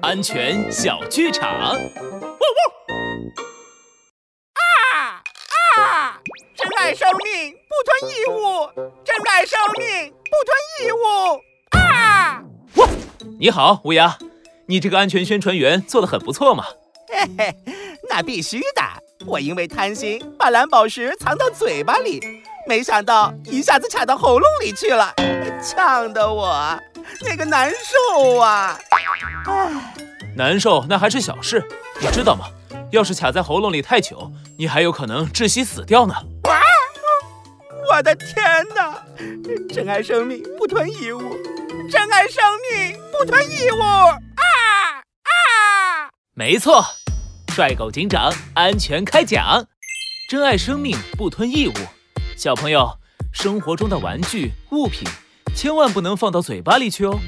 安全小剧场。啊啊！珍爱生命，不吞异物。珍爱生命，不吞异物。啊！哇！你好，乌鸦，你这个安全宣传员做的很不错嘛。嘿嘿，那必须的。我因为贪心，把蓝宝石藏到嘴巴里，没想到一下子卡到喉咙里去了，呛得我那个难受啊！唉，难受那还是小事，你知道吗？要是卡在喉咙里太久，你还有可能窒息死掉呢。哇！我的天哪！珍爱生命，不吞异物；珍爱生命，不吞异物。啊啊！没错。帅狗警长安全开讲，珍爱生命，不吞异物。小朋友，生活中的玩具物品千万不能放到嘴巴里去哦。